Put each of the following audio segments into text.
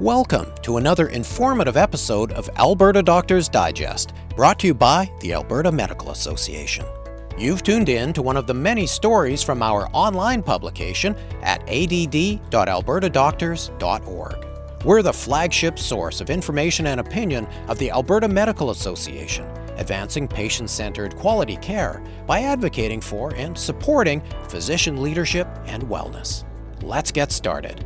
Welcome to another informative episode of Alberta Doctors Digest, brought to you by the Alberta Medical Association. You've tuned in to one of the many stories from our online publication at add.albertadoctors.org. We're the flagship source of information and opinion of the Alberta Medical Association, advancing patient centered quality care by advocating for and supporting physician leadership and wellness. Let's get started.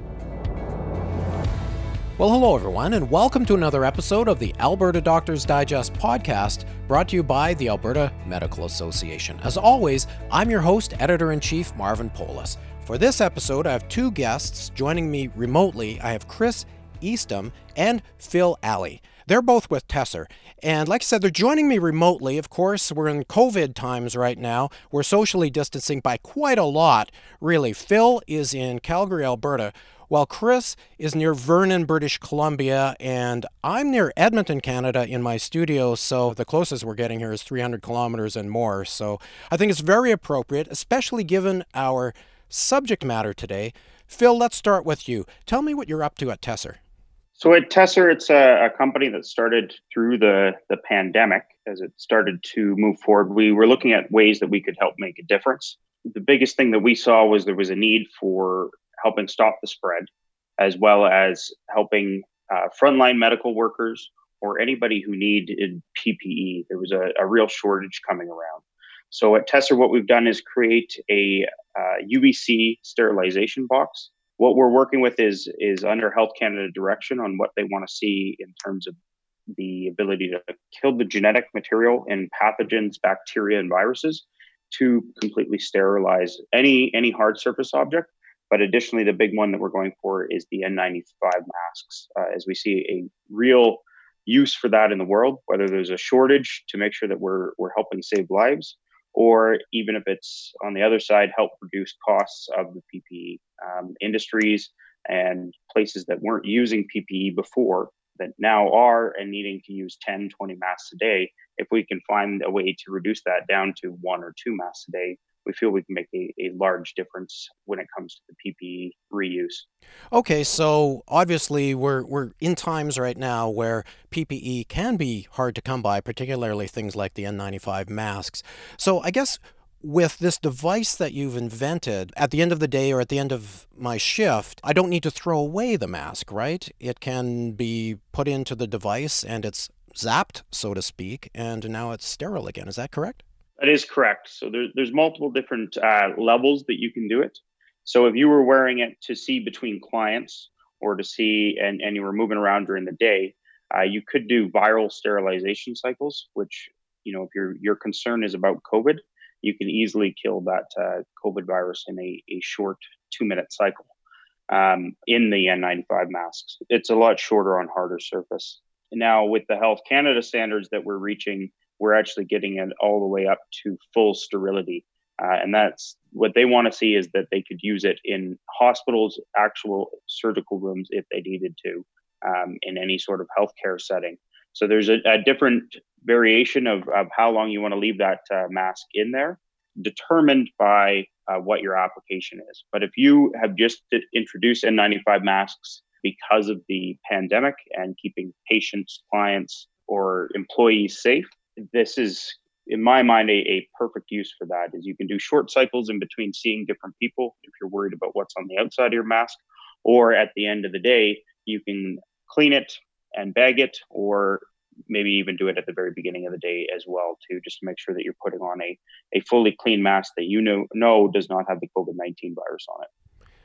Well, hello, everyone, and welcome to another episode of the Alberta Doctors Digest podcast brought to you by the Alberta Medical Association. As always, I'm your host, editor in chief Marvin Polis. For this episode, I have two guests joining me remotely. I have Chris Eastham and Phil Alley. They're both with Tesser. And like I said, they're joining me remotely. Of course, we're in COVID times right now. We're socially distancing by quite a lot, really. Phil is in Calgary, Alberta, while Chris is near Vernon, British Columbia, and I'm near Edmonton, Canada in my studio, so the closest we're getting here is 300 kilometers and more. So I think it's very appropriate, especially given our subject matter today. Phil, let's start with you. Tell me what you're up to at Tesser. So at Tesser, it's a, a, company that started through the, the pandemic as it started to move forward. We were looking at ways that we could help make a difference. The biggest thing that we saw was there was a need for helping stop the spread, as well as helping uh, frontline medical workers or anybody who needed PPE. There was a, a, real shortage coming around. So at Tesser, what we've done is create a uh, UVC sterilization box. What we're working with is is under Health Canada direction on what they want to see in terms of the ability to kill the genetic material in pathogens, bacteria, and viruses to completely sterilize any any hard surface object. But additionally, the big one that we're going for is the N95 masks, uh, as we see a real use for that in the world, whether there's a shortage to make sure that we're, we're helping save lives, or even if it's on the other side, help reduce costs of the PPE. Um, industries and places that weren't using PPE before that now are and needing to use 10, 20 masks a day, if we can find a way to reduce that down to one or two masks a day, we feel we can make a, a large difference when it comes to the PPE reuse. Okay, so obviously we're we're in times right now where PPE can be hard to come by, particularly things like the N95 masks. So I guess with this device that you've invented, at the end of the day or at the end of my shift, I don't need to throw away the mask, right? It can be put into the device and it's zapped, so to speak, and now it's sterile again. Is that correct? That is correct. So there, there's multiple different uh, levels that you can do it. So if you were wearing it to see between clients or to see and, and you were moving around during the day, uh, you could do viral sterilization cycles, which, you know, if your, your concern is about COVID, you can easily kill that uh, COVID virus in a, a short two minute cycle um, in the N95 masks. It's a lot shorter on harder surface. Now, with the Health Canada standards that we're reaching, we're actually getting it all the way up to full sterility. Uh, and that's what they want to see is that they could use it in hospitals, actual surgical rooms if they needed to, um, in any sort of healthcare setting. So there's a, a different variation of, of how long you want to leave that uh, mask in there, determined by uh, what your application is. But if you have just introduced N95 masks because of the pandemic and keeping patients, clients, or employees safe, this is in my mind a, a perfect use for that is you can do short cycles in between seeing different people if you're worried about what's on the outside of your mask or at the end of the day you can clean it and bag it or maybe even do it at the very beginning of the day as well too just to make sure that you're putting on a, a fully clean mask that you know know does not have the covid-19 virus on it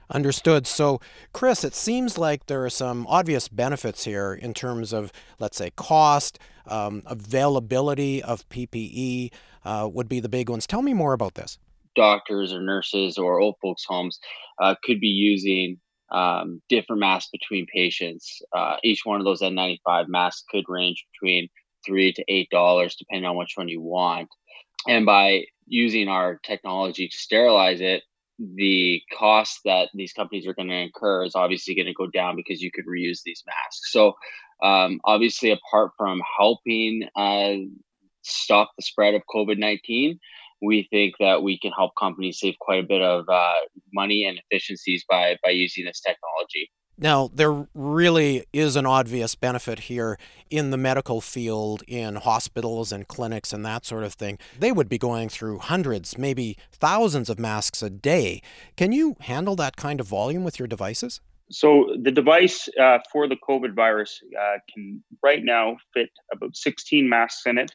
Understood. So, Chris, it seems like there are some obvious benefits here in terms of, let's say, cost, um, availability of PPE uh, would be the big ones. Tell me more about this. Doctors or nurses or old folks' homes uh, could be using um, different masks between patients. Uh, each one of those N95 masks could range between three to eight dollars, depending on which one you want. And by using our technology to sterilize it, the cost that these companies are going to incur is obviously going to go down because you could reuse these masks. So, um, obviously, apart from helping uh, stop the spread of COVID 19, we think that we can help companies save quite a bit of uh, money and efficiencies by, by using this technology. Now, there really is an obvious benefit here in the medical field, in hospitals and clinics and that sort of thing. They would be going through hundreds, maybe thousands of masks a day. Can you handle that kind of volume with your devices? So, the device uh, for the COVID virus uh, can right now fit about 16 masks in it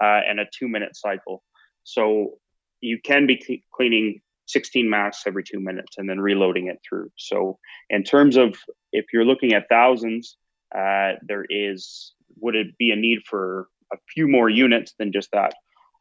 uh, and a two minute cycle. So, you can be cleaning 16 masks every two minutes and then reloading it through. So, in terms of if you're looking at thousands, uh, there is would it be a need for a few more units than just that?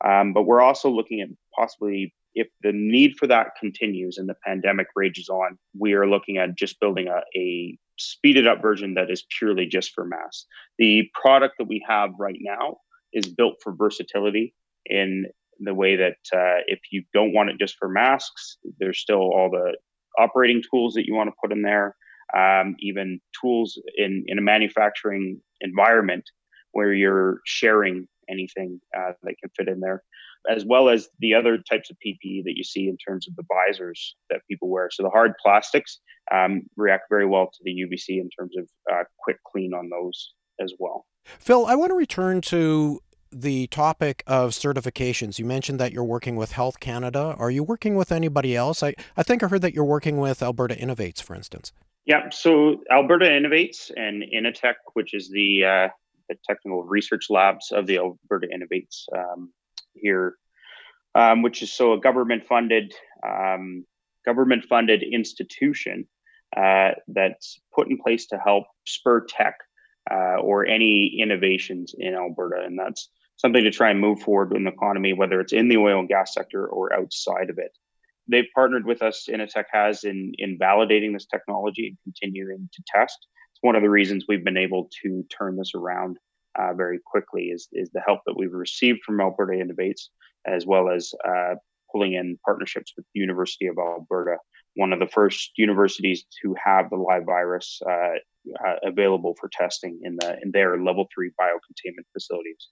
Um, but we're also looking at possibly if the need for that continues and the pandemic rages on, we are looking at just building a, a speeded up version that is purely just for masks. The product that we have right now is built for versatility in the way that uh, if you don't want it just for masks, there's still all the operating tools that you want to put in there, um, even tools in, in a manufacturing environment where you're sharing anything uh, that can fit in there, as well as the other types of PPE that you see in terms of the visors that people wear. So the hard plastics um, react very well to the UVC in terms of uh, quick clean on those as well. Phil, I want to return to the topic of certifications. You mentioned that you're working with Health Canada. Are you working with anybody else? I, I think I heard that you're working with Alberta Innovates, for instance. Yeah, so Alberta Innovates and InnoTech, which is the, uh, the technical research labs of the Alberta Innovates um, here, um, which is so a government funded um, government funded institution uh, that's put in place to help spur tech uh, or any innovations in Alberta, and that's something to try and move forward in the economy, whether it's in the oil and gas sector or outside of it. They've partnered with us, InnoTech has, in, in validating this technology and continuing to test. It's one of the reasons we've been able to turn this around uh, very quickly is, is the help that we've received from Alberta Innovates, as well as uh, pulling in partnerships with the University of Alberta, one of the first universities to have the live virus uh, uh available for testing in the in their level three biocontainment facilities.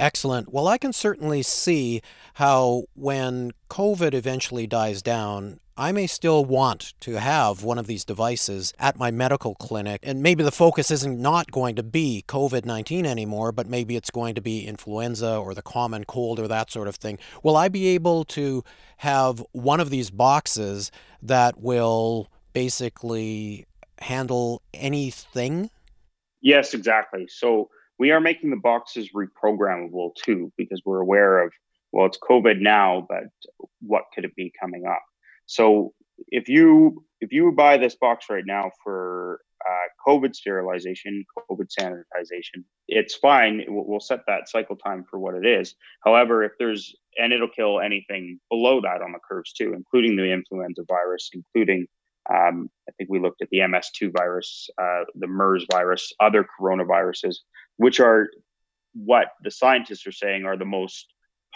Excellent. Well, I can certainly see how when COVID eventually dies down, I may still want to have one of these devices at my medical clinic. And maybe the focus isn't not going to be COVID 19 anymore, but maybe it's going to be influenza or the common cold or that sort of thing. Will I be able to have one of these boxes that will basically handle anything? Yes, exactly. So, we are making the boxes reprogrammable too because we're aware of well it's covid now but what could it be coming up? So if you if you buy this box right now for uh, covid sterilization covid sanitization it's fine. We'll set that cycle time for what it is. However if there's and it'll kill anything below that on the curves too including the influenza virus including um, I think we looked at the MS2 virus, uh, the MERS virus, other coronaviruses which are what the scientists are saying are the most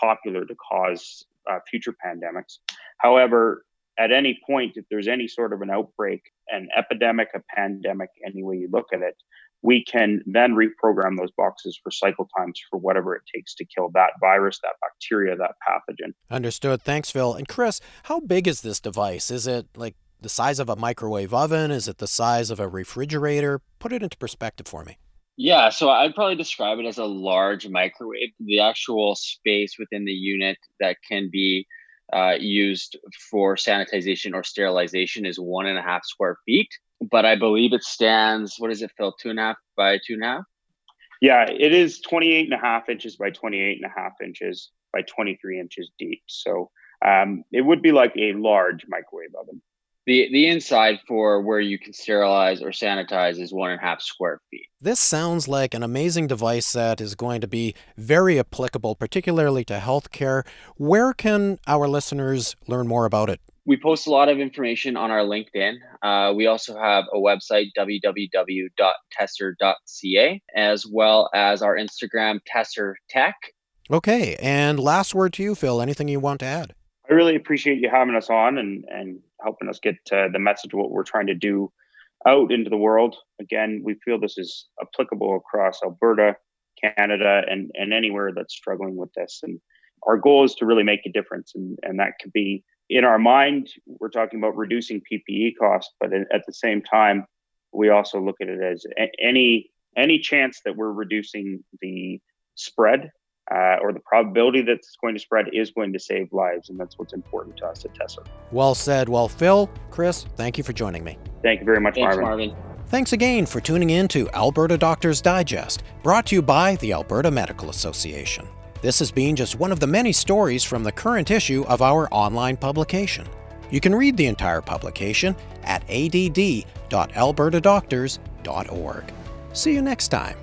popular to cause uh, future pandemics. However, at any point, if there's any sort of an outbreak, an epidemic, a pandemic, any way you look at it, we can then reprogram those boxes for cycle times for whatever it takes to kill that virus, that bacteria, that pathogen. Understood. Thanks, Phil. And Chris, how big is this device? Is it like the size of a microwave oven? Is it the size of a refrigerator? Put it into perspective for me. Yeah, so I'd probably describe it as a large microwave. The actual space within the unit that can be uh, used for sanitization or sterilization is one and a half square feet. But I believe it stands, what is it, Phil, two and a half by two and a half? Yeah, it is 28 and a half inches by 28 and a half inches by 23 inches deep. So um, it would be like a large microwave oven the the inside for where you can sterilize or sanitize is one and a half square feet. This sounds like an amazing device that is going to be very applicable, particularly to healthcare. Where can our listeners learn more about it? We post a lot of information on our LinkedIn. Uh, we also have a website, www.tesser.ca, as well as our Instagram, Tesser Tech. Okay. And last word to you, Phil. Anything you want to add? I really appreciate you having us on and, and helping us get uh, the message of what we're trying to do out into the world. Again, we feel this is applicable across Alberta, Canada, and, and anywhere that's struggling with this. And our goal is to really make a difference. And, and that could be in our mind, we're talking about reducing PPE costs, but at the same time, we also look at it as any any chance that we're reducing the spread uh, or the probability that it's going to spread is going to save lives, and that's what's important to us at Tesser. Well said. Well, Phil, Chris, thank you for joining me. Thank you very much, Thanks, Marvin. Marvin. Thanks again for tuning in to Alberta Doctors Digest, brought to you by the Alberta Medical Association. This has been just one of the many stories from the current issue of our online publication. You can read the entire publication at add.albertadoctors.org. See you next time.